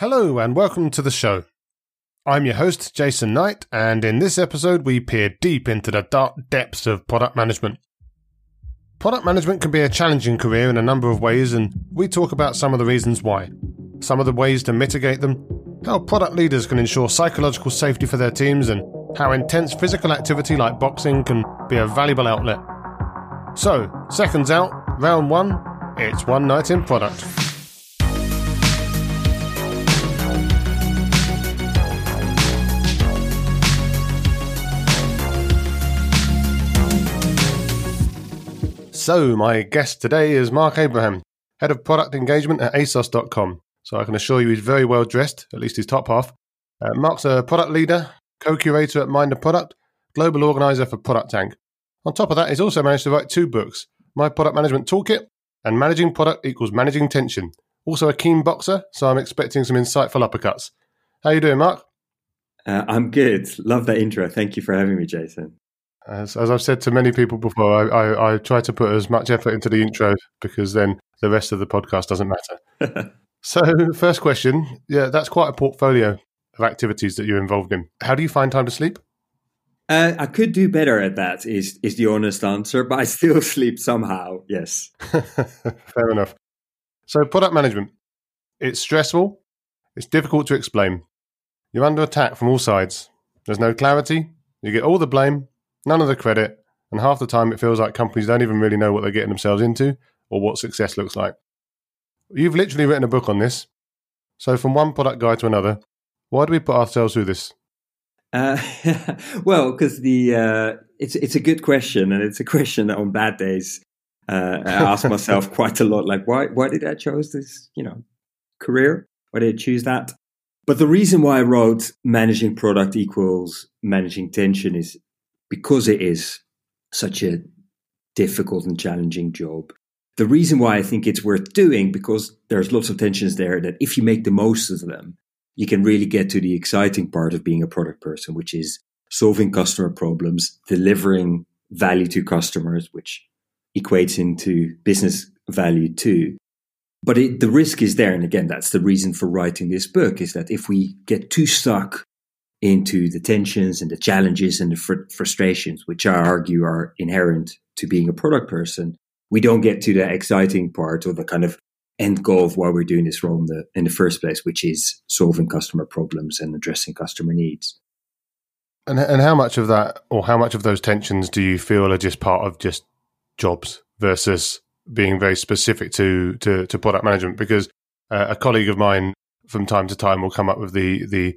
Hello, and welcome to the show. I'm your host, Jason Knight, and in this episode, we peer deep into the dark depths of product management. Product management can be a challenging career in a number of ways, and we talk about some of the reasons why, some of the ways to mitigate them, how product leaders can ensure psychological safety for their teams, and how intense physical activity like boxing can be a valuable outlet. So, seconds out, round one, it's One Knight in Product. So, my guest today is Marc Abraham, Head of Product Engagement at ASOS.com. So, I can assure you he's very well dressed, at least his top half. Uh, Marc's a product leader, co curator at Mind the Product, global organizer for ProductTank. On top of that, he's also managed to write two books My Product Management Toolkit and Managing Product Equals Managing Tension. Also a keen boxer, so I'm expecting some insightful uppercuts. How you doing, Marc? Uh, I'm good. Love that intro. Thank you for having me, Jason. As, as I've said to many people before, I, I, I, try to put as much effort into the intro because then the rest of the podcast doesn't matter. so, first question. Yeah, that's quite a portfolio of activities that you're involved in. How do you find time to sleep? Uh, I could do better at that. Is is the honest answer, but I still sleep somehow. Yes. Fair enough. So, product management. It's stressful. It's difficult to explain. You're under attack from all sides. There's no clarity. You get all the blame, none of the credit, and half the time it feels like companies don't even really know what they're getting themselves into or what success looks like. You've literally written a book on this. So, from one product guy to another, why do we put ourselves through this? Uh, well, because the uh, it's it's a good question, and it's a question that on bad days uh, I ask myself quite a lot. Like, why why did I choose this? You know, career? Why did I choose that? But the reason why I wrote managing product equals managing tension is because it is such a difficult and challenging job. The reason why I think it's worth doing, because there's lots of tensions there that if you make the most of them, you can really get to the exciting part of being a product person, which is solving customer problems, delivering value to customers, which equates into business value too. But it, the risk is there. And again, that's the reason for writing this book is that if we get too stuck into the tensions and the challenges and the fr- frustrations, which I argue are inherent to being a product person, we don't get to the exciting part or the kind of end goal of why we're doing this role in the, in the first place, which is solving customer problems and addressing customer needs. And, and how much of that or how much of those tensions do you feel are just part of just jobs versus being very specific to, to, to product management? Because uh, a colleague of mine from time to time will come up with the, the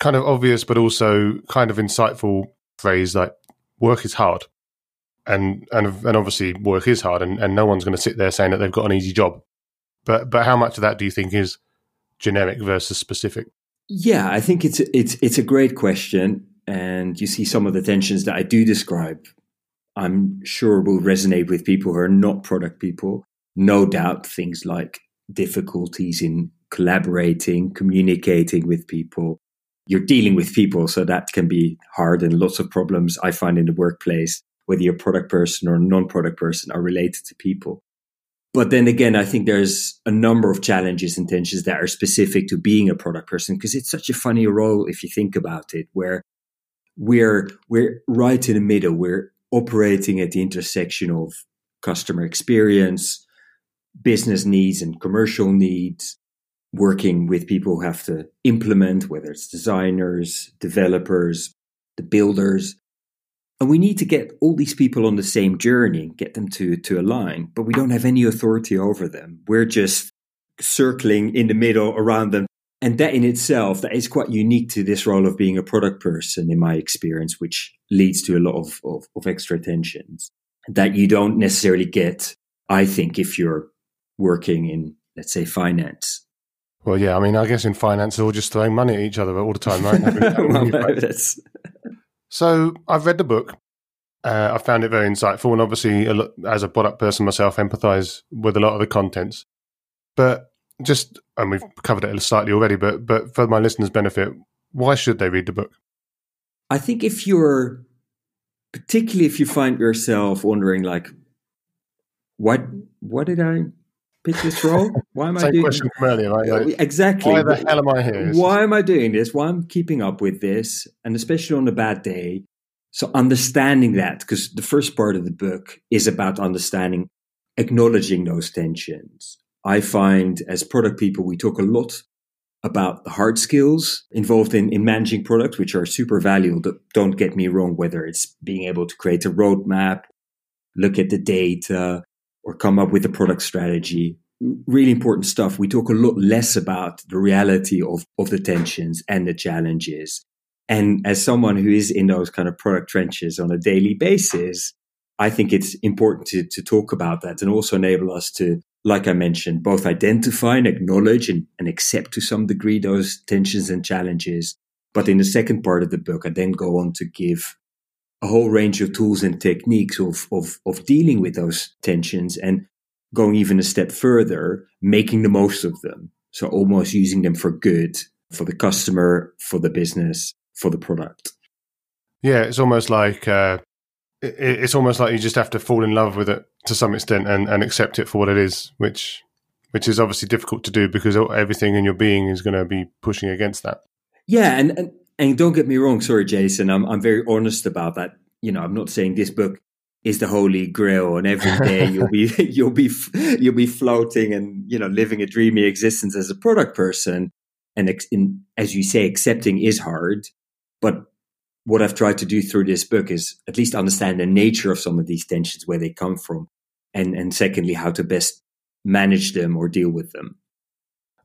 kind of obvious but also kind of insightful phrase like work is hard. And and and obviously work is hard and, and no one's going to sit there saying that they've got an easy job. But but how much of that do you think is generic versus specific? Yeah i think it's it's it's a great question and you see some of the tensions that i do describe. I'm sure will resonate with people who are not product people. No doubt things like difficulties in collaborating communicating with people you're dealing with people, so that can be hard and lots of problems I find in the workplace, whether you're a product person or a non-product person, are related to people. But then again, I think there's a number of challenges and tensions that are specific to being a product person because it's such a funny role if you think about it, where we're we're right in the middle. We're operating at the intersection of customer experience, business needs, and commercial needs, working with people who have to implement, whether it's designers, developers, the builders. And we need to get all these people on the same journey, get them to, to align, but we don't have any authority over them. We're just circling in the middle around them. And that in itself, that is quite unique to this role of being a product person, in my experience, which leads to a lot of, of, of extra tensions that you don't necessarily get, I think, if you're working in, let's say, finance well, yeah, I mean, I guess in finance, they're all just throwing money at each other all the time, right? so I've read the book. Uh, I found it very insightful, and obviously, a lot, as a product person myself, empathise with a lot of the contents. But just, and we've covered it slightly already, but but for my listeners' benefit, why should they read the book? I think if you're, particularly if you find yourself wondering, like, what what did I pick this role? Why am Same I doing question from earlier, right? Like, exactly? why the hell am I here? Why am I doing this? Why am I keeping up with this? And especially on a bad day. So understanding that, because the first part of the book is about understanding, acknowledging those tensions. I find as product people, we talk a lot about the hard skills involved in, in managing products, which are super valuable. Don't get me wrong, whether it's being able to create a roadmap, look at the data, or come up with a product strategy. Really important stuff. We talk a lot less about the reality of, of the tensions and the challenges. And as someone who is in those kind of product trenches on a daily basis, I think it's important to, to talk about that and also enable us to like I mentioned, both identify and acknowledge and, and accept to some degree those tensions and challenges. But in the second part of the book, I then go on to give a whole range of tools and techniques of, of, of dealing with those tensions and going even a step further, making the most of them. So almost using them for good for the customer, for the business, for the product. Yeah, it's almost like uh, it's almost like you just have to fall in love with it to some extent and, and accept it for what it is, which which is obviously difficult to do because everything in your being is going to be pushing against that. Yeah, and, and and don't get me wrong, sorry, Jason, I'm I'm very honest about that. You know, I'm not saying this book is the holy grail, and every day you'll be you'll be you'll be floating and you know living a dreamy existence as a product person. And in, as you say, accepting is hard, but what I've tried to do through this book is at least understand the nature of some of these tensions, where they come from, and and secondly, how to best manage them or deal with them.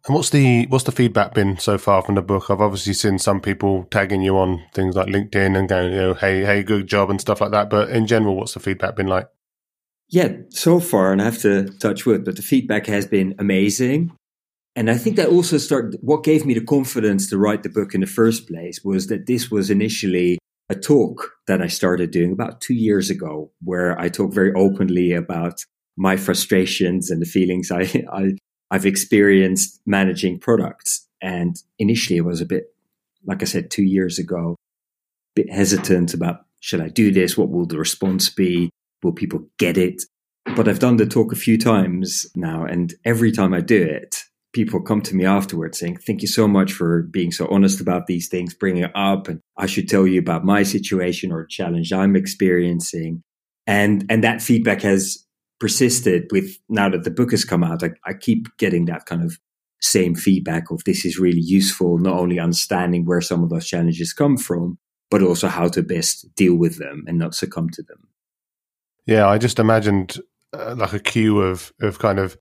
And what's the what's the feedback been so far from the book? I've obviously seen some people tagging you on things like LinkedIn and going, you know, hey, hey, good job and stuff like that. But in general, what's the feedback been like? Yeah, so far, and I have to touch wood, but the feedback has been amazing. And I think that also started, what gave me the confidence to write the book in the first place was that this was initially a talk that I started doing about two years ago, where I talk very openly about my frustrations and the feelings I, I, I've experienced managing products. And initially it was a bit, like I said, two years ago, a bit hesitant about should I do this? What will the response be? Will people get it? But I've done the talk a few times now, and every time I do it, people come to me afterwards saying, Thank you so much for being so honest about these things, bringing it up. And I should tell you about my situation or challenge I'm experiencing. And, and that feedback has persisted with now that the book has come out. I, I keep getting that kind of same feedback of this is really useful, not only understanding where some of those challenges come from, but also how to best deal with them and not succumb to them. Yeah, I just imagined uh, like a queue of of kind of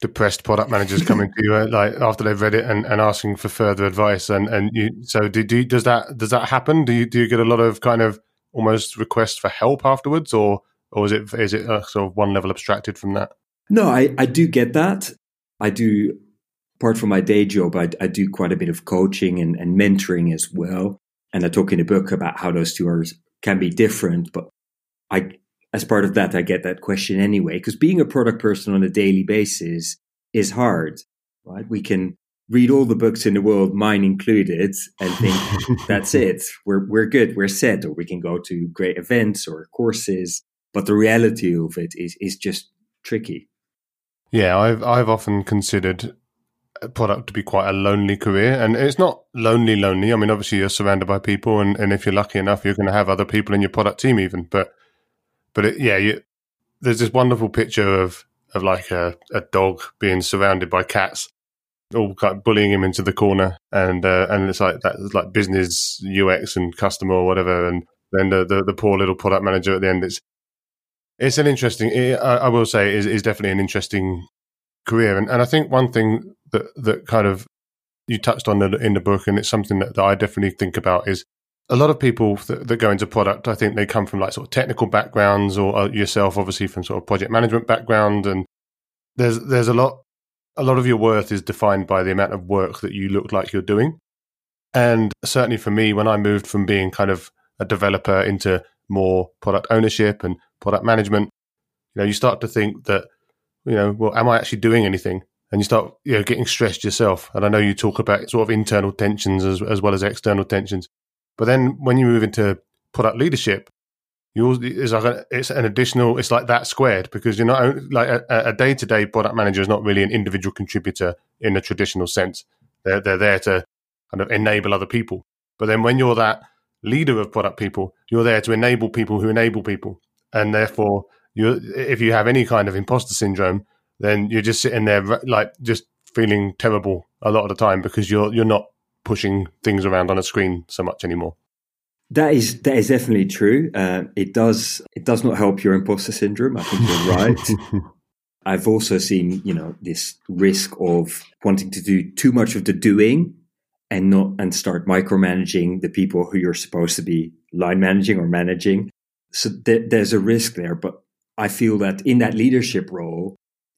depressed product managers coming to you uh, like after they've read it and, and asking for further advice and and you so do, do does that does that happen do you do you get a lot of kind of almost requests for help afterwards or or is it is it sort of one level abstracted from that no i i do get that i do apart from my day job i, I do quite a bit of coaching and, and mentoring as well and i talk in the book about how those two are can be different but i as part of that, I get that question anyway, because being a product person on a daily basis is hard, right? We can read all the books in the world, mine included, and think that's it. We're, we're good. We're set. Or we can go to great events or courses. But the reality of it is, is just tricky. Yeah, I've, I've often considered product to be quite a lonely career. And it's not lonely, lonely. I mean, obviously you're surrounded by people and, and if you're lucky enough, you're going to have other people in your product team even. But but it, yeah, you, there's this wonderful picture of of like a, a dog being surrounded by cats, all kind of bullying him into the corner, and uh, and it's like that's like business UX and customer or whatever, and then the, the, the poor little product manager at the end. It's it's an interesting. It, I, I, will say is is definitely an interesting career, and and I think one thing that that kind of you touched on in the book, and it's something that, that I definitely think about is a lot of people that, that, go into product, I think they come from like sort of technical backgrounds, or uh, yourself, obviously from sort of project management background, and there's there's a lot a lot of your worth is defined by the amount of work that you look like you're doing. And certainly for me, when I moved from being kind of a developer into more product ownership and product management, you know, you start to think that, you know, well, am I actually doing anything? And you start, you know, getting stressed yourself. And I know you talk about sort of internal tensions as, as well as external tensions. But then when you move into product leadership, you it's like a, it's an additional. It's like that squared because you're not like a day to day product manager is not really an individual contributor in the traditional sense. They're they're there to kind of enable other people. But then when you're that leader of product people, you're there to enable people who enable people, and therefore you if you have any kind of imposter syndrome, then you're just sitting there like just feeling terrible a lot of the time because you're you're not pushing things around on a screen so much anymore. That is that is definitely true. Uh, it does it does not help your imposter syndrome. I think you're right. I've also seen you know this risk of wanting to do too much of the doing and not and start micromanaging the people who you're supposed to be line managing or managing. So th- there's a risk there, but I feel that in that leadership role,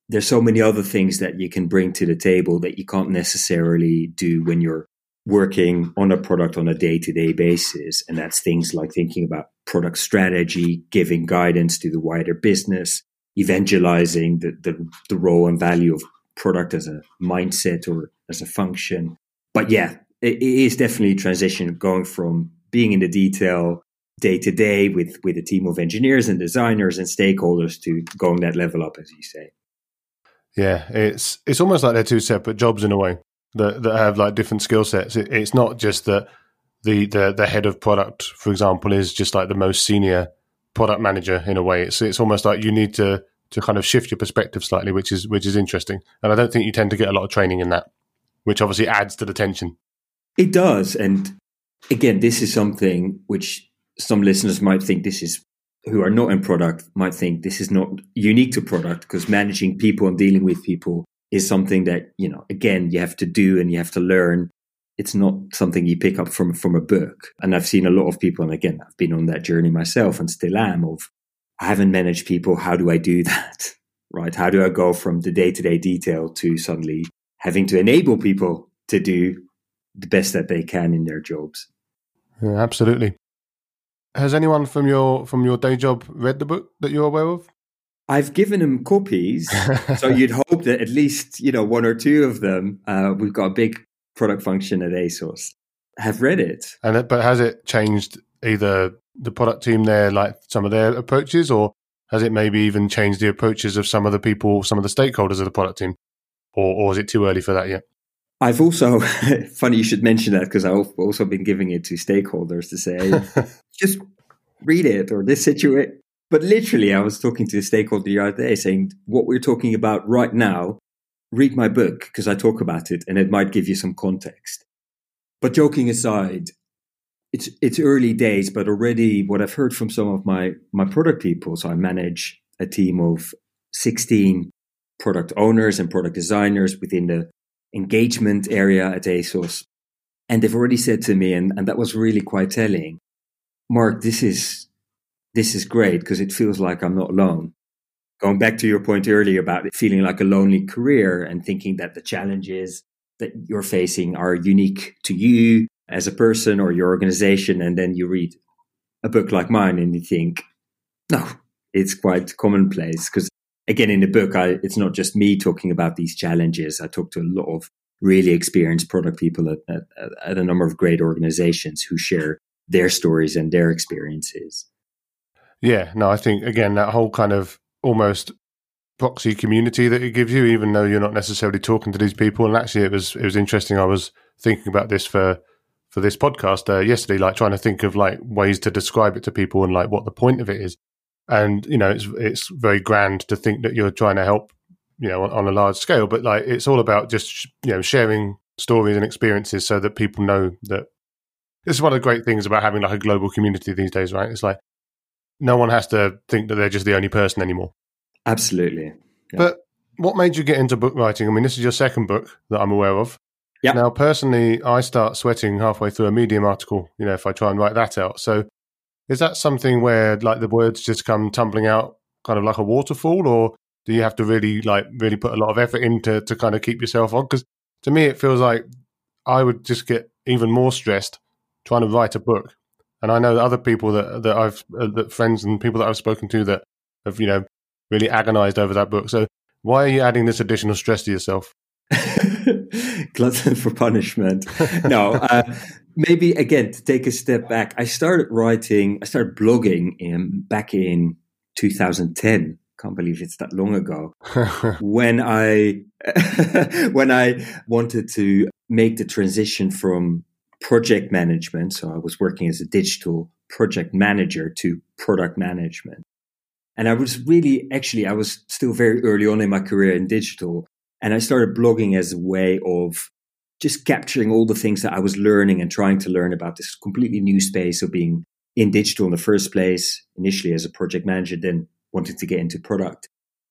there's so many other things that you can bring to the table that you can't necessarily do when you're working on a product on a day to day basis. And that's things like thinking about product strategy, giving guidance to the wider business, evangelizing the, the, the role and value of product as a mindset or as a function. But yeah, it, it is definitely a transition going from being in the detail day to day with with a team of engineers and designers and stakeholders to going that level up as you say yeah it's it's almost like they're two separate jobs in a way that that have like different skill sets. It, it's not just that the, the the head of product, for example, is just like the most senior product manager in a way. It's it's almost like you need to to kind of shift your perspective slightly, which is which is interesting. And I don't think you tend to get a lot of training in that, which obviously adds to the tension. It does, and again, this is something which some listeners might think this is who are not in product might think this is not unique to product because managing people and dealing with people is something that, you know, again, you have to do and you have to learn. It's not something you pick up from, from a book. And I've seen a lot of people, and again, I've been on that journey myself and still am of, I haven't managed people. How do I do that? Right? How do I go from the day to day detail to suddenly having to enable people to do the best that they can in their jobs? Yeah, absolutely. Has anyone from your from your day job read the book that you're aware of? I've given them copies, so you'd hope that at least you know one or two of them. Uh, we've got a big product function at ASOS have read it. And it, but has it changed either the product team there, like some of their approaches, or has it maybe even changed the approaches of some of the people, some of the stakeholders of the product team, or or is it too early for that yet? I've also funny you should mention that because I've also been giving it to stakeholders to say just read it or this situation but literally, I was talking to a stakeholder the other day saying, what we're talking about right now, read my book because I talk about it and it might give you some context. But joking aside, it's it's early days, but already what I've heard from some of my my product people. So I manage a team of 16 product owners and product designers within the engagement area at ASOS. And they've already said to me, and, and that was really quite telling, Marc, this is this is great because it feels like I'm not alone. Going back to your point earlier about it feeling like a lonely career and thinking that the challenges that you're facing are unique to you as a person or your organization. And then you read a book like mine and you think, no, it's quite commonplace. Because again, in the book, I, it's not just me talking about these challenges. I talk to a lot of really experienced product people at, at, at a number of great organizations who share their stories and their experiences. Yeah, no, I think again that whole kind of almost proxy community that it gives you, even though you're not necessarily talking to these people. And actually, it was it was interesting. I was thinking about this for for this podcast uh, yesterday, like trying to think of like ways to describe it to people and like what the point of it is. And you know, it's it's very grand to think that you're trying to help, you know, on, on a large scale, but like it's all about just you know sharing stories and experiences so that people know that this is one of the great things about having like a global community these days, right? It's like no one has to think that they're just the only person anymore. Absolutely. Yeah. But what made you get into book writing? I mean, this is your second book that I'm aware of. Yeah. Now, personally, I start sweating halfway through a Medium article, you know, if I try and write that out. So is that something where like the words just come tumbling out kind of like a waterfall or do you have to really like really put a lot of effort into to kind of keep yourself on? Because to me, it feels like I would just get even more stressed trying to write a book and I know other people that that I've uh, that friends and people that I've spoken to that have you know really agonized over that book. So why are you adding this additional stress to yourself? glutton for punishment. No, uh, maybe again to take a step back. I started writing, I started blogging in back in 2010. Can't believe it's that long ago. when I when I wanted to make the transition from project management, so I was working as a digital project manager to product management. And I was really, actually, I was still very early on in my career in digital. And I started blogging as a way of just capturing all the things that I was learning and trying to learn about this completely new space of being in digital in the first place, initially as a project manager, then wanted to get into product.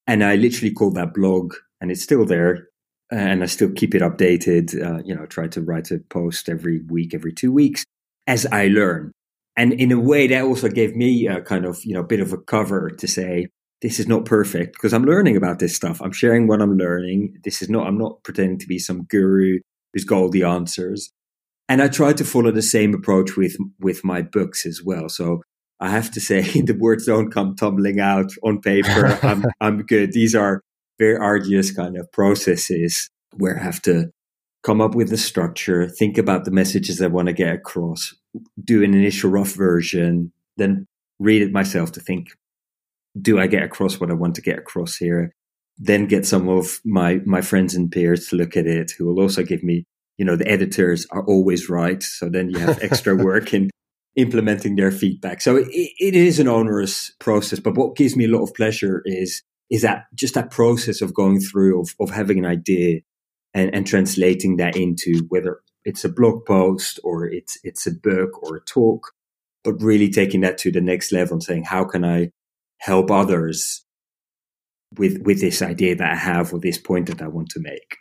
And I literally called that blog, and it's still there. And I still keep it updated. Uh, you know, try to write a post every week, every two weeks as I learn and in a way that also gave me a kind of you know bit of a cover to say this is not perfect because i'm learning about this stuff. I'm sharing what i'm learning. This is not i'm not pretending to be some guru who's got all the answers. And i try to follow the same approach with with my books as well. So i have to say the words don't come tumbling out on paper. I'm i'm good. These are very arduous kind of processes where i have to come up with a structure, think about the messages I want to get across, do an initial rough version, then read it myself to think, do I get across what I want to get across here? Then get some of my, my friends and peers to look at it who will also give me, you know, the editors are always right. So then you have extra work in implementing their feedback. So it, it is an onerous process, but what gives me a lot of pleasure is, is that just that process of going through of, of having an idea and, and translating that into whether it's a blog post or it's it's a book or a talk, but really taking that to the next level and saying, how can I help others with with this idea that I have or this point that I want to make?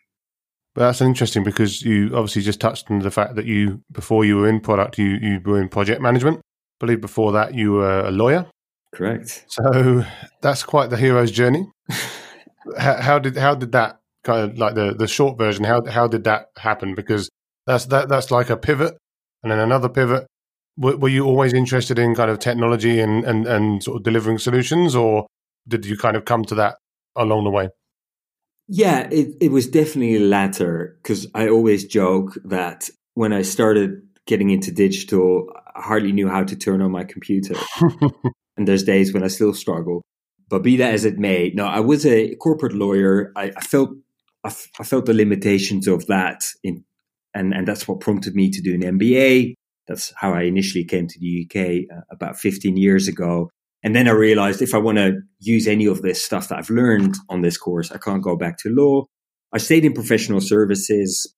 But that's interesting because you obviously just touched on the fact that you before you were in product, you you were in project management. I believe before that you were a lawyer. Correct. So that's quite the hero's journey. how, how did how did that kind of like the the short version. How how did that happen? Because that's that that's like a pivot, and then another pivot. Were, were you always interested in kind of technology and, and and sort of delivering solutions, or did you kind of come to that along the way? Yeah, it, it was definitely latter because I always joke that when I started getting into digital, I hardly knew how to turn on my computer. and there's days when I still struggle. But be that as it may, no, I was a corporate lawyer. I, I felt I, f- I felt the limitations of that in, and, and that's what prompted me to do an MBA. That's how I initially came to the UK uh, about 15 years ago. And then I realized if I want to use any of this stuff that I've learned on this course, I can't go back to law. I stayed in professional services,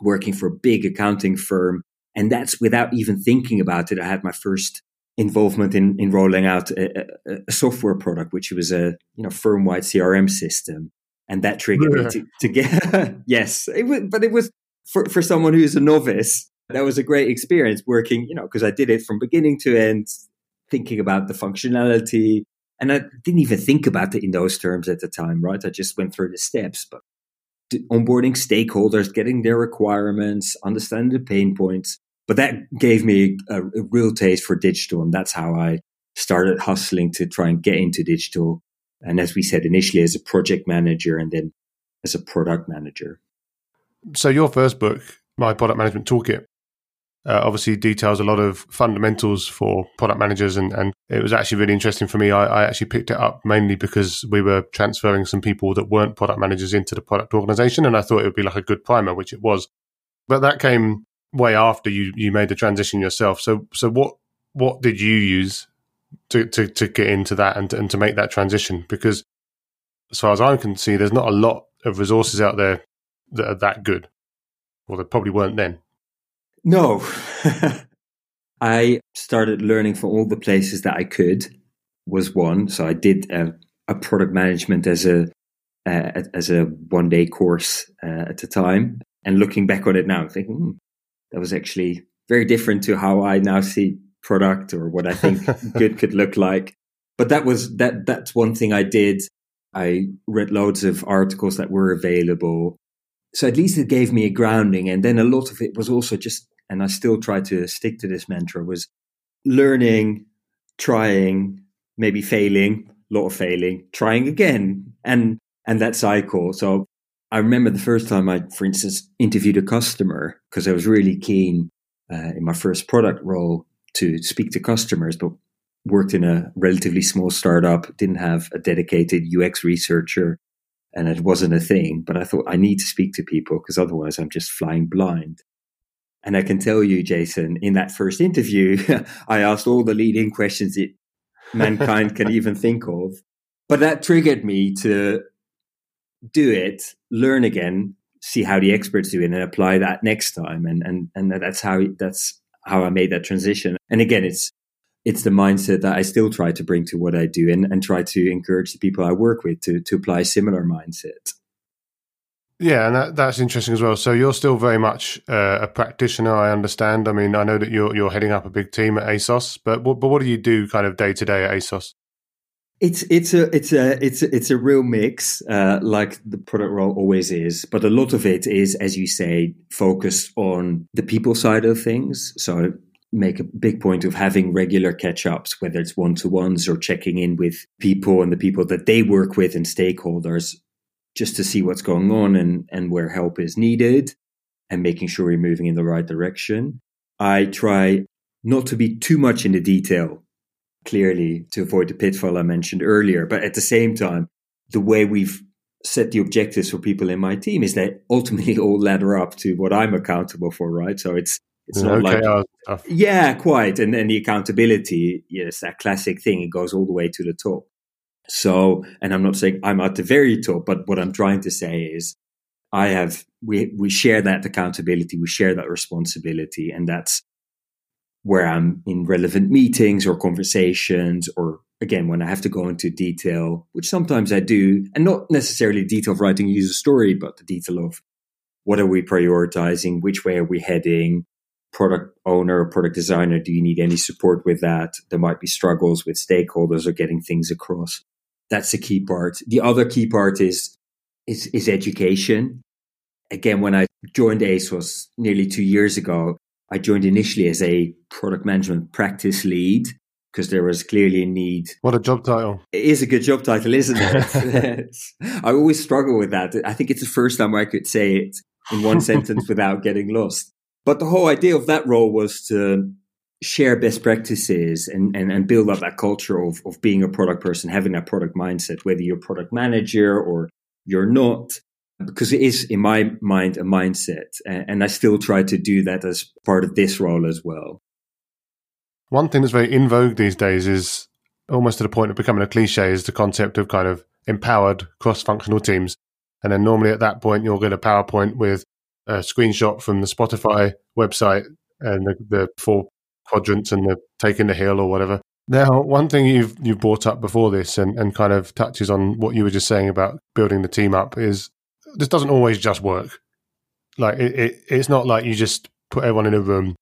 working for a big accounting firm. And that's without even thinking about it. I had my first involvement in, in rolling out a, a, a software product, which was a you know firm wide CRM system and that triggered me to, to get yes it was, but it was for, for someone who's a novice that was a great experience working you know because i did it from beginning to end thinking about the functionality. And i didn't even think about it in those terms at the time right? I just went through the steps but onboarding stakeholders getting their requirements understanding the pain points. But that gave me a, a real taste for digital and that's how i started hustling to try and get into digital. And as we said initially, as a project manager and then as a product manager. So, your first book, My Product Management Toolkit, uh, obviously details a lot of fundamentals for product managers. And, and it was actually really interesting for me. I, I, actually picked it up mainly because we were transferring some people that weren't product managers into the product organization. And I thought it would be like a good primer, which it was. But that came way after you, you made the transition yourself. So, so what, what did you use to, to, to get into that and, and to make that transition because as far as I can see, there's not a lot of resources out there that are that good. Well, they probably weren't then. No. I started learning from all the places that I could was one. So I did a, a product management as a uh, as a one day course uh, at the time, and looking back on it now, I'm thinking hmm, that was actually very different to how I now see product or what I think good could look like. But that was that that's one thing I did. I read loads of articles that were available. So at least it gave me a grounding. And then a lot of it was also just, and I still try to stick to this mantra, was learning, trying, maybe failing, a lot of failing, trying again, and and that cycle. So I remember the first time I, for instance, interviewed a customer because I was really keen uh, in my first product role to speak to customers, but worked in a relatively small startup, didn't have a dedicated UX researcher, and it wasn't a thing. But I thought I need to speak to people because otherwise I'm just flying blind. And I can tell you, Jason, in that first interview, I asked all the leading questions that mankind can even think of. But that triggered me to do it, learn again, see how the experts do it, and apply that next time. And and and that's how that's how I made that transition. And again, it's it's the mindset that I still try to bring to what I do and, and try to encourage the people I work with to to apply similar mindset. Yeah, and that, that's interesting as well. So you're still very much uh, a practitioner, I understand. I mean, I know that you're you're heading up a big team at ASOS, but what, but what do you do kind of day to day at ASOS? It's it's a it's a it's a, it's a real mix, uh, like the product role always is. But a lot of it is, as you say, focused on the people side of things. So make a big point of having regular catch ups, whether it's one to ones or checking in with people and the people that they work with and stakeholders just to see what's going on and, and where help is needed and making sure we're moving in the right direction. I try not to be too much in the detail, clearly, to avoid the pitfall I mentioned earlier. But at the same time, the way we've set the objectives for people in my team is that ultimately all ladder up to what I'm accountable for, right? So it's it's not okay, like yeah, quite, and then the accountability, yes, that classic thing. It goes all the way to the top. So, and I'm not saying I'm at the very top, but what I'm trying to say is I have, we, we share that accountability, we share that responsibility. And that's where I'm in relevant meetings or conversations, or again, when I have to go into detail, which sometimes I do, and not necessarily detail of writing user story, but the detail of what are we prioritizing? Which way are we heading? Product owner product designer, do you need any support with that? There might be struggles with stakeholders or getting things across. That's the key part. The other key part is is, is education. Again, when I joined ASOS nearly two years ago, I joined initially as a product management practice lead because there was clearly a need. What a job title. It is a good job title, isn't it? I always struggle with that. I think it's the first time I could say it in one sentence without getting lost. But the whole idea of that role was to share best practices and, and, and build up that culture of, of being a product person, having that product mindset, whether you're a product manager or you're not, because it is, in my mind, a mindset. And I still try to do that as part of this role as well. One thing that's very in vogue these days is almost to the point of becoming a cliche is the concept of kind of empowered cross functional teams. And then normally at that point, you'll get a PowerPoint with a screenshot from the Spotify website and the, the four quadrants and the taking the hill or whatever. Now, one thing you've you've brought up before this and, and kind of touches on what you were just saying about building the team up is this doesn't always just work. Like it, it it's not like you just put everyone in a room,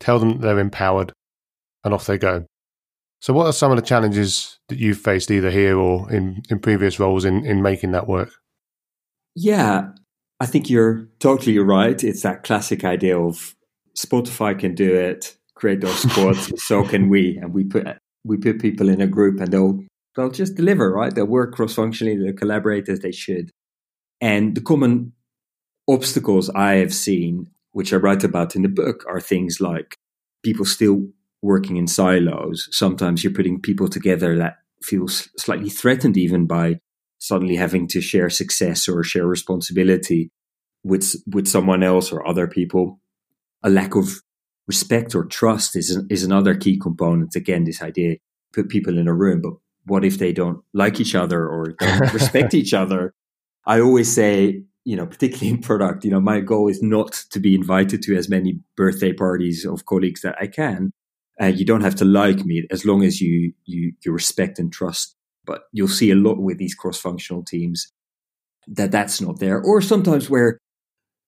tell them they're empowered, and off they go. So, what are some of the challenges that you've faced either here or in, in previous roles in, in making that work? Yeah, I think you're totally right. It's that classic idea of Spotify can do it, create those squads, so can we. And we put we put people in a group and they'll they'll just deliver, right? They'll work cross functionally, they'll collaborate as they should. And the common obstacles I have seen, which I write about in the book, are things like people still working in silos. Sometimes you're putting people together that feels slightly threatened even by suddenly having to share success or share responsibility with with someone else or other people. A lack of respect or trust is an, is another key component. Again, this idea put people in a room, but what if they don't like each other or don't respect each other? I always say, you know, particularly in product, you know, my goal is not to be invited to as many birthday parties of colleagues that I can. Uh, you don't have to like me as long as you you you respect and trust. But you'll see a lot with these cross-functional teams that that's not there, or sometimes where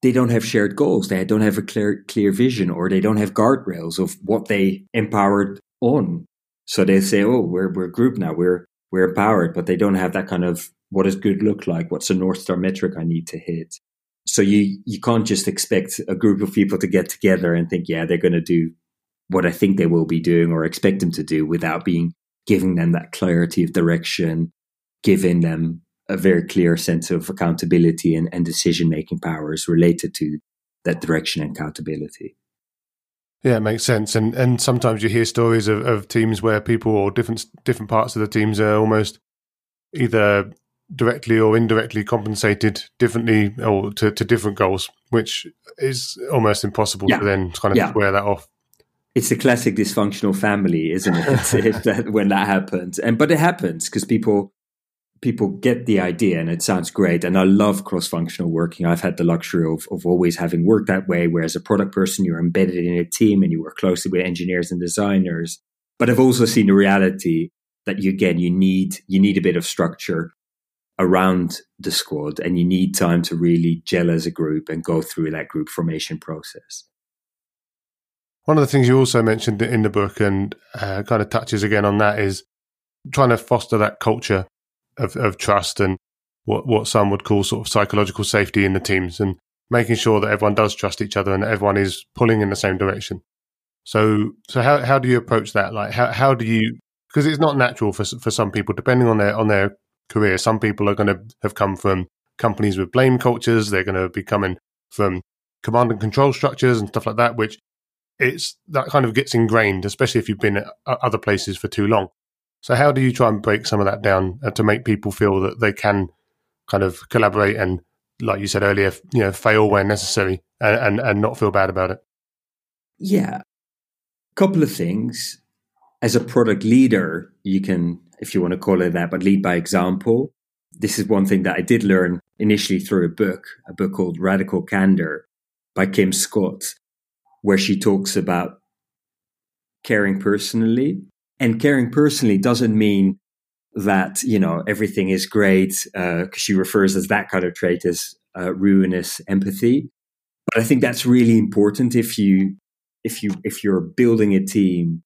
they don't have shared goals. They don't have a clear, clear vision or they don't have guardrails of what they empowered on. So they say, oh, we're, we're a group now. We're, we're empowered, but they don't have that kind of what does good look like? What's a North Star metric I need to hit? So you, you can't just expect a group of people to get together and think, yeah, they're going to do what I think they will be doing or expect them to do without being giving them that clarity of direction, giving them a very clear sense of accountability and, and decision making powers related to that direction and accountability. Yeah, it makes sense. And and sometimes you hear stories of, of teams where people or different different parts of the teams are almost either directly or indirectly compensated differently or to, to different goals, which is almost impossible yeah. to then kind of yeah. square that off. It's a classic dysfunctional family, isn't it? that, when that happens, and but it happens because people people get the idea and it sounds great. And I love cross functional working. I've had the luxury of, of always having worked that way, where as a product person, you're embedded in a team and you work closely with engineers and designers. But I've also seen the reality that you, again, you need, you need a bit of structure around the squad and you need time to really gel as a group and go through that group formation process. One of the things you also mentioned in the book and uh, kind of touches again on that is trying to foster that culture of, of trust and what, what some would call sort of psychological safety in the teams and making sure that everyone does trust each other and everyone is pulling in the same direction. So, so how, how do you approach that? Like, how, how do you, because it's not natural for, for some people, depending on their, on their career. Some people are going to have come from companies with blame cultures. They're going to be coming from command and control structures and stuff like that, which it's that kind of gets ingrained, especially if you've been at other places for too long. So how do you try and break some of that down uh, to make people feel that they can kind of collaborate and, like you said earlier, you know, fail where necessary and, and, and not feel bad about it? Yeah. a Couple of things. As a product leader, you can, if you want to call it that, but lead by example. This is one thing that I did learn initially through a book, a book called Radical Candor by Kim Scott, where she talks about caring personally and caring personally doesn't mean that you know everything is great because uh, she refers as that kind of trait as uh, ruinous empathy. But i think that's really important if you if you if you're building a team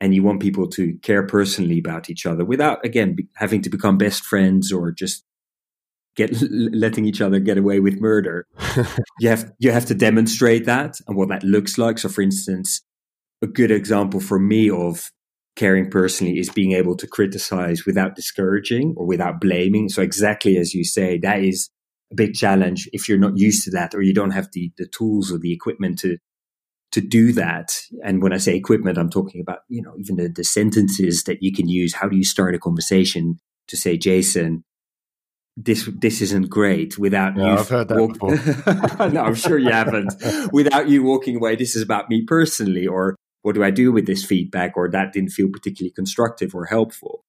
and you want people to care personally about each other without again be, having to become best friends or just get letting each other get away with murder. You have you have to demonstrate that and what that looks like. So for instance a good example for me of caring personally is being able to criticize without discouraging or without blaming. So exactly as you say, that is a big challenge if you're not used to that or you don't have the, the tools or the equipment to to do that. And when I say equipment, I'm talking about, you know, even the, the sentences that you can use. How do you start a conversation to say, Jason, this this isn't great without yeah, you. I've heard that walk- before. no, I'm sure you haven't. without you walking away, this is about me personally, or what do I do with this feedback? Or that didn't feel particularly constructive or helpful.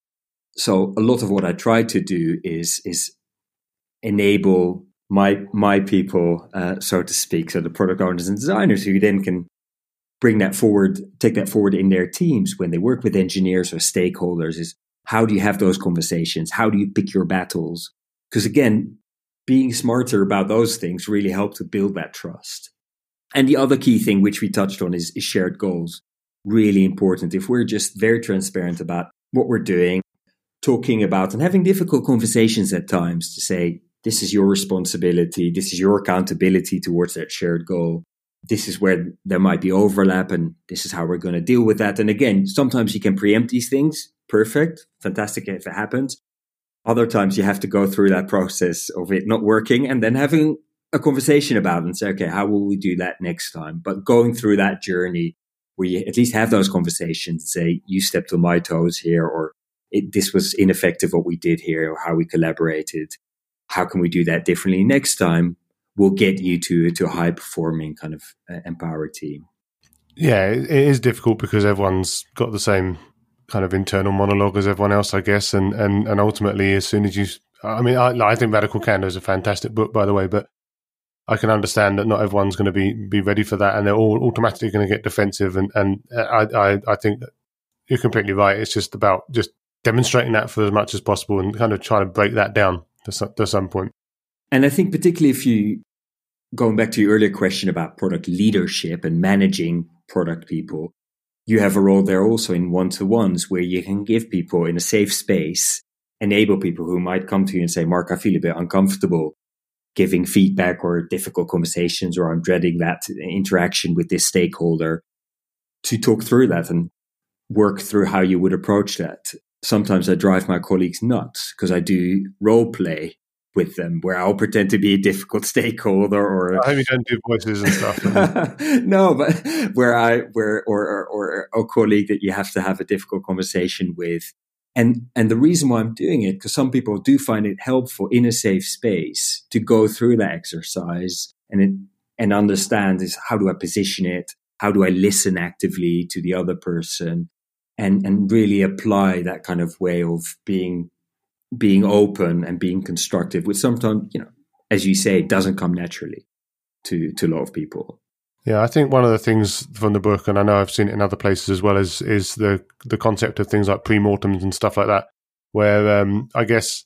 So a lot of what I try to do is is enable my my people, uh, so to speak, so the product owners and designers who then can bring that forward, take that forward in their teams when they work with engineers or stakeholders. Is how do you have those conversations? How do you pick your battles? Because again, being smarter about those things really help to build that trust. And the other key thing, which we touched on, is, is shared goals. Really important. If we're just very transparent about what we're doing, talking about and having difficult conversations at times to say, this is your responsibility, this is your accountability towards that shared goal. This is where there might be overlap, and this is how we're going to deal with that. And again, sometimes you can preempt these things. Perfect. Fantastic if it happens. Other times you have to go through that process of it not working and then having a conversation about it and say, okay, how will we do that next time? But going through that journey where you at least have those conversations, and say, you stepped on my toes here, or this was ineffective what we did here, or how we collaborated. How can we do that differently next time? Will get you to to a high performing kind of uh, empowered team. Yeah, it is difficult because everyone's got the same kind of internal monologue as everyone else, I guess, and and and ultimately, as soon as you, I mean, I, I think Radical Candor is a fantastic book, by the way, but I can understand that not everyone's going to be be ready for that, and they're all automatically going to get defensive. And and I I, I think you're completely right. It's just about just demonstrating that for as much as possible and kind of trying to break that down to some, to some point. And I think particularly if you going back to your earlier question about product leadership and managing product people, you have a role there also in one to ones where you can give people in a safe space, enable people who might come to you and say, Marc, I feel a bit uncomfortable giving feedback or difficult conversations, or I'm dreading that interaction with this stakeholder to talk through that and work through how you would approach that. sometimes I drive my colleagues nuts because I do role play with them where I'll pretend to be a difficult stakeholder or I hope you don't do voices and stuff. no, but where I where or, or or a colleague that you have to have a difficult conversation with. And and the reason why I'm doing it, because some people do find it helpful in a safe space to go through that exercise and it and understand is how do I position it? How do I listen actively to the other person? And and really apply that kind of way of being being open and being constructive, which sometimes, you know, as you say, doesn't come naturally to to a lot of people. Yeah, I think one of the things from the book, and I know I've seen it in other places as well, is is the the concept of things like pre-mortems and stuff like that, where um, I guess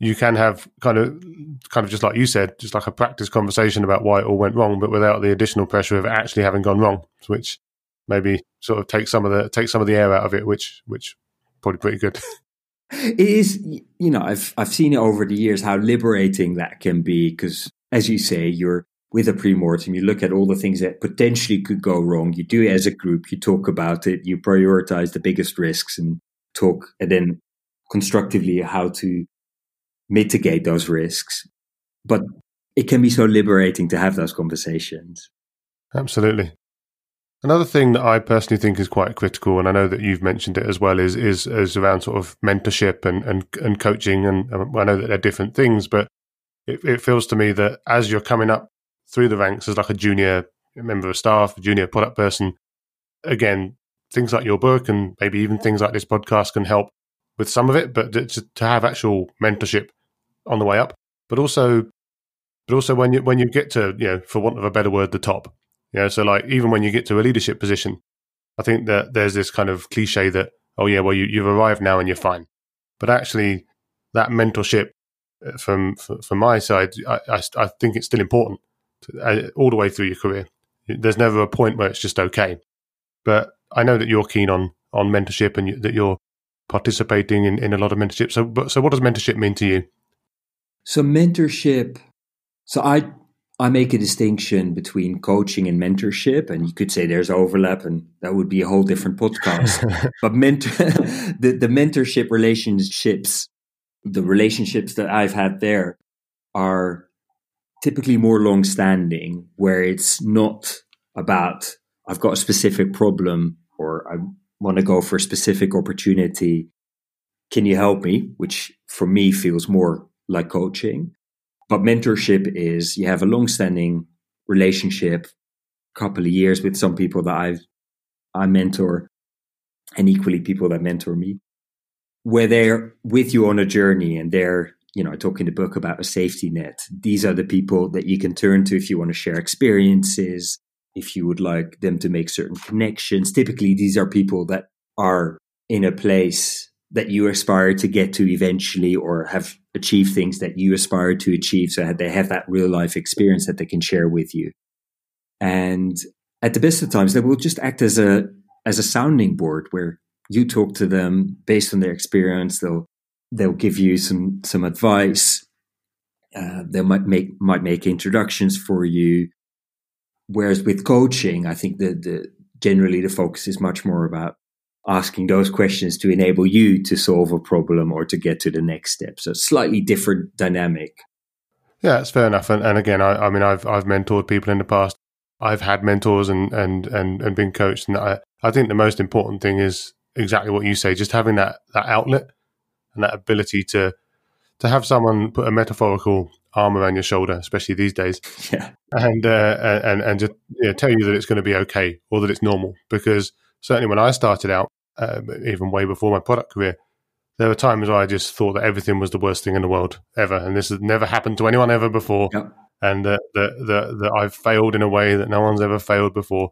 you can have kind of kind of just like you said, just like a practice conversation about why it all went wrong, but without the additional pressure of actually having gone wrong, which maybe sort of takes some of the take some of the air out of it, which which probably pretty good. It is, you know, I've I've seen it over the years how liberating that can be because, as you say, you're with a pre-mortem. You look at all the things that potentially could go wrong. You do it as a group. You talk about it. You prioritize the biggest risks and talk, and then constructively how to mitigate those risks. But it can be so liberating to have those conversations. Absolutely. Another thing that I personally think is quite critical, and I know that you've mentioned it as well, is is, is around sort of mentorship and and, and coaching. And I know that they're different things, but it, it feels to me that as you're coming up through the ranks as like a junior member of staff, a junior product person, again, things like your book and maybe even things like this podcast can help with some of it. But to, to have actual mentorship on the way up, but also, but also when you when you get to you know, for want of a better word, the top. Yeah, so like even when you get to a leadership position, I think that there's this kind of cliche that oh yeah, well you, you've arrived now and you're fine, but actually that mentorship uh, from from my side, I, I, I think it's still important Uh, all the way through your career. There's never a point where it's just okay, but I know that you're keen on on mentorship and you, that you're participating in, in a lot of mentorship. So, but, so what does mentorship mean to you? So mentorship. So I I make a distinction between coaching and mentorship, and you could say there's overlap, and that would be a whole different podcast. but mentor, the, the mentorship relationships, the relationships that I've had there are typically more long standing, where it's not about, I've got a specific problem or I want to go for a specific opportunity. Can you help me? Which for me feels more like coaching. But mentorship is you have a long-standing relationship, couple of years with some people that I've I mentor, and equally people that mentor me, where they're with you on a journey and they're you know, I talk in the book about a safety net. These are the people that you can turn to if you want to share experiences, if you would like them to make certain connections. Typically, these are people that are in a place that you aspire to get to eventually or have achieved things that you aspire to achieve so they have that real life experience that they can share with you and at the best of times they will just act as a as a sounding board where you talk to them based on their experience they'll they'll give you some some advice uh, they might make might make introductions for you whereas with coaching i think the the generally the focus is much more about asking those questions to enable you to solve a problem or to get to the next step. So slightly different dynamic. Yeah, it's fair enough. And, and again, I, I mean, I've I've mentored people in the past. I've had mentors and and and, and been coached, and I I think the most important thing is exactly what you say, just having that that outlet and that ability to to have someone put a metaphorical arm around your shoulder, especially these days, yeah, and uh, and and just you know, tell you that it's going to be okay or that it's normal. Because certainly when I started out, uh, even way before my product career, there were times where I just thought that everything was the worst thing in the world ever, and this has never happened to anyone ever before, yep. and that that that that I've failed in a way that no one's ever failed before,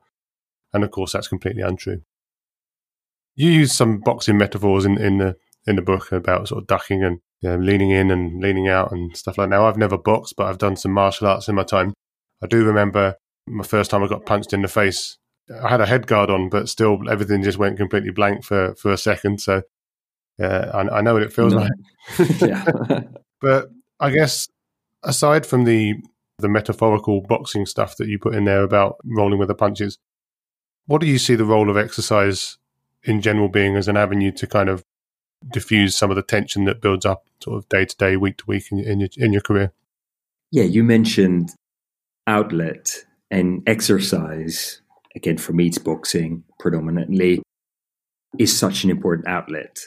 and of course that's completely untrue. You use some boxing metaphors in, in the in the book about sort of ducking and you know, leaning in and leaning out and stuff like that. Now I've never boxed, but I've done some martial arts in my time. I do remember my first time I got punched in the face I had a head guard on, but still everything just went completely blank for, for a second. So yeah, I, I know what it feels no. like. yeah. but I guess aside from the the metaphorical boxing stuff that you put in there about rolling with the punches, what do you see the role of exercise in general being as an avenue to kind of diffuse some of the tension that builds up sort of day to day, week to week in, in your in your career? Yeah, you mentioned outlet and exercise. Again, for me, it's boxing predominantly is such an important outlet.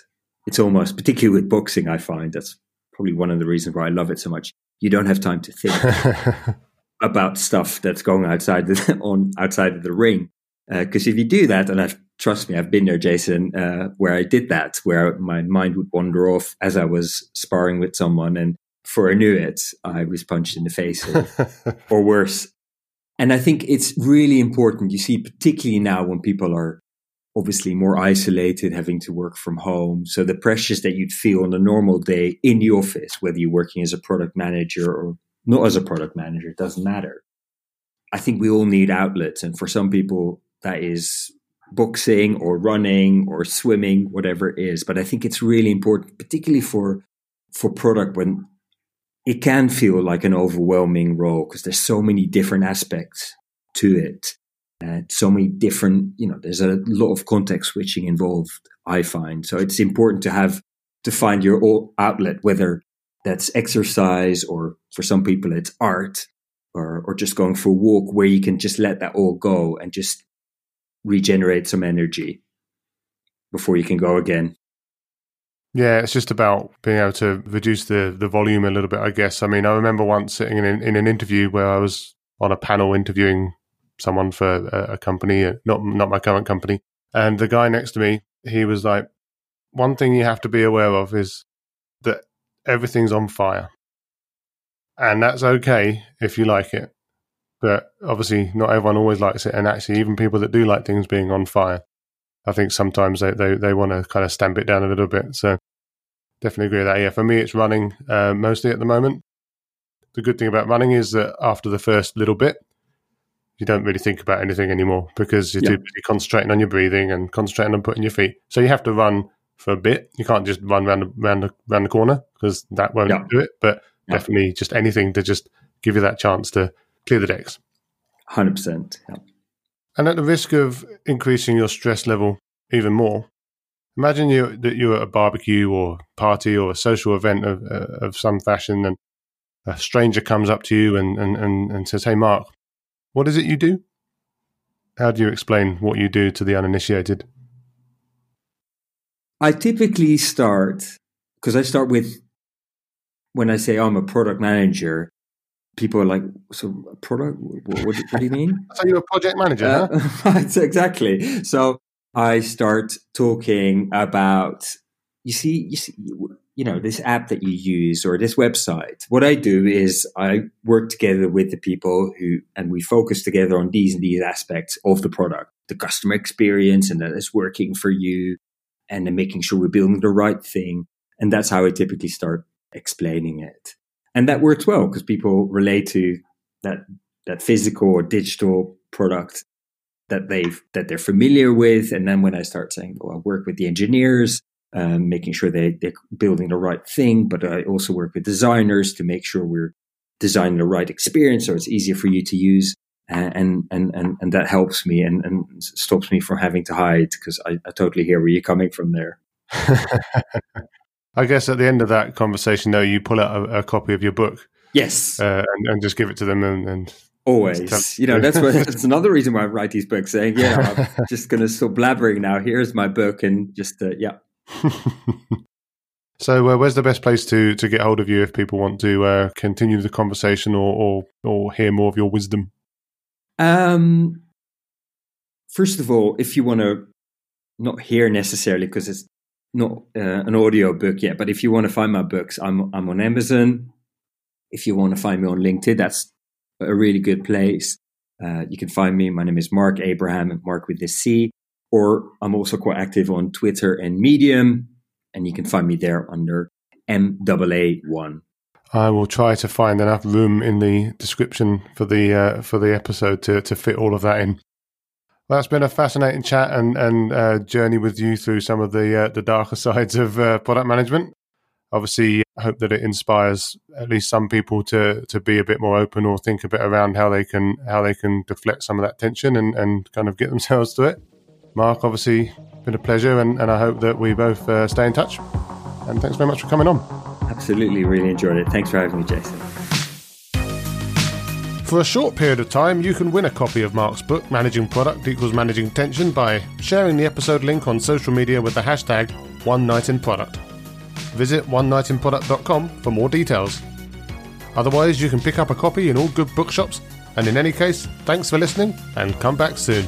It's almost, particularly with boxing, I find that's probably one of the reasons why I love it so much. You don't have time to think about stuff that's going outside the, on outside of the ring. Because uh, if you do that, and I've trust me, I've been there, Jason, uh, where I did that, where my mind would wander off as I was sparring with someone, and before I knew it, I was punched in the face, or, or worse. And I think it's really important. You see, particularly now when people are obviously more isolated, having to work from home. So the pressures that you'd feel on a normal day in the office, whether you're working as a product manager or not as a product manager, it doesn't matter. I think we all need outlets. And for some people, that is boxing or running or swimming, whatever it is. But I think it's really important, particularly for for product when it can feel like an overwhelming role because there's so many different aspects to it. Uh, so many different, you know, there's a lot of context switching involved, I find. So it's important to have to find your outlet, whether that's exercise or for some people it's art or, or just going for a walk where you can just let that all go and just regenerate some energy before you can go again. Yeah, it's just about being able to reduce the, the volume a little bit, I guess. I mean, I remember once sitting in, in an interview where I was on a panel interviewing someone for a, a company, uh, not not my current company, and the guy next to me, he was like, "One thing you have to be aware of is that everything's on fire, and that's okay if you like it, but obviously not everyone always likes it, and actually, even people that do like things being on fire, I think sometimes they they, they want to kind of stamp it down a little bit. So definitely agree with that. Yeah, for me, it's running uh, mostly at the moment. The good thing about running is that after the first little bit, you don't really think about anything anymore because you're yeah. too busy concentrating on your breathing and concentrating on putting your feet. So you have to run for a bit. You can't just run around the, around the, around the corner because that won't yeah. do it. But yeah. definitely just anything to just give you that chance to clear the decks. Hundred percent. Yeah. And at the risk of increasing your stress level even more, imagine you that you're at a barbecue or party or a social event of, uh, of some fashion, and a stranger comes up to you and, and, and, and says, "Hey, Marc, what is it you do? How do you explain what you do to the uninitiated? I typically start because I start with when I say I'm a product manager, people are like, "So product? What, what, what do you mean?" so you're a project manager, uh, huh? exactly. So I start talking about. You see, you see, you know, this app that you use or this website. What I do is I work together with the people who, and we focus together on these and these aspects of the product, the customer experience, and that it's working for you, and then making sure we're building the right thing. And that's how I typically start explaining it and that works well because people relate to that that physical or digital product that they've that they're familiar with. And then when i start saying well i work with the engineers um, making sure they, they're building the right thing but i also work with designers to make sure we're designing the right experience so it's easier for you to use and and and, and that helps me and, and stops me from having to hide because I, I totally hear where you're coming from there I guess at the end of that conversation, though, you pull out a, a copy of your book. Yes, uh, and, and, just give it to them, and, and always, you know, that's what, that's another reason why I write these books. Saying, yeah, I'm just going to stop blabbering now. Here's my book, and just uh, yeah. so, uh, where's the best place to to get hold of you if people want to uh, continue the conversation or, or or hear more of your wisdom? Um, first of all, if you want to not hear necessarily because it's not uh, an audio book yet, but if you want to find my books, I'm I'm on Amazon. If you want to find me on LinkedIn, that's a really good place. Uh, you can find me. My name is Marc Abraham, Marc with the C. Or I'm also quite active on Twitter and Medium, and you can find me there under MAA1. I will try to find enough room in the description for the uh, for the episode to to fit all of that in. Well, that's been a fascinating chat and and uh, journey with you through some of the uh, the darker sides of uh, product management. Obviously, I hope that it inspires at least some people to to be a bit more open or think a bit around how they can how they can deflect some of that tension and and kind of get themselves to it. Marc, obviously, been a pleasure, and, and I hope that we both uh, stay in touch. And thanks very much for coming on. Absolutely, really enjoyed it. Thanks for having me, Jason. For a short period of time, you can win a copy of Marc's book, Managing Product Equals Managing Tension, by sharing the episode link on social media with the hashtag One Knight in Product. Visit oneknightinproduct.com for more details. Otherwise, you can pick up a copy in all good bookshops. And in any case, thanks for listening and come back soon.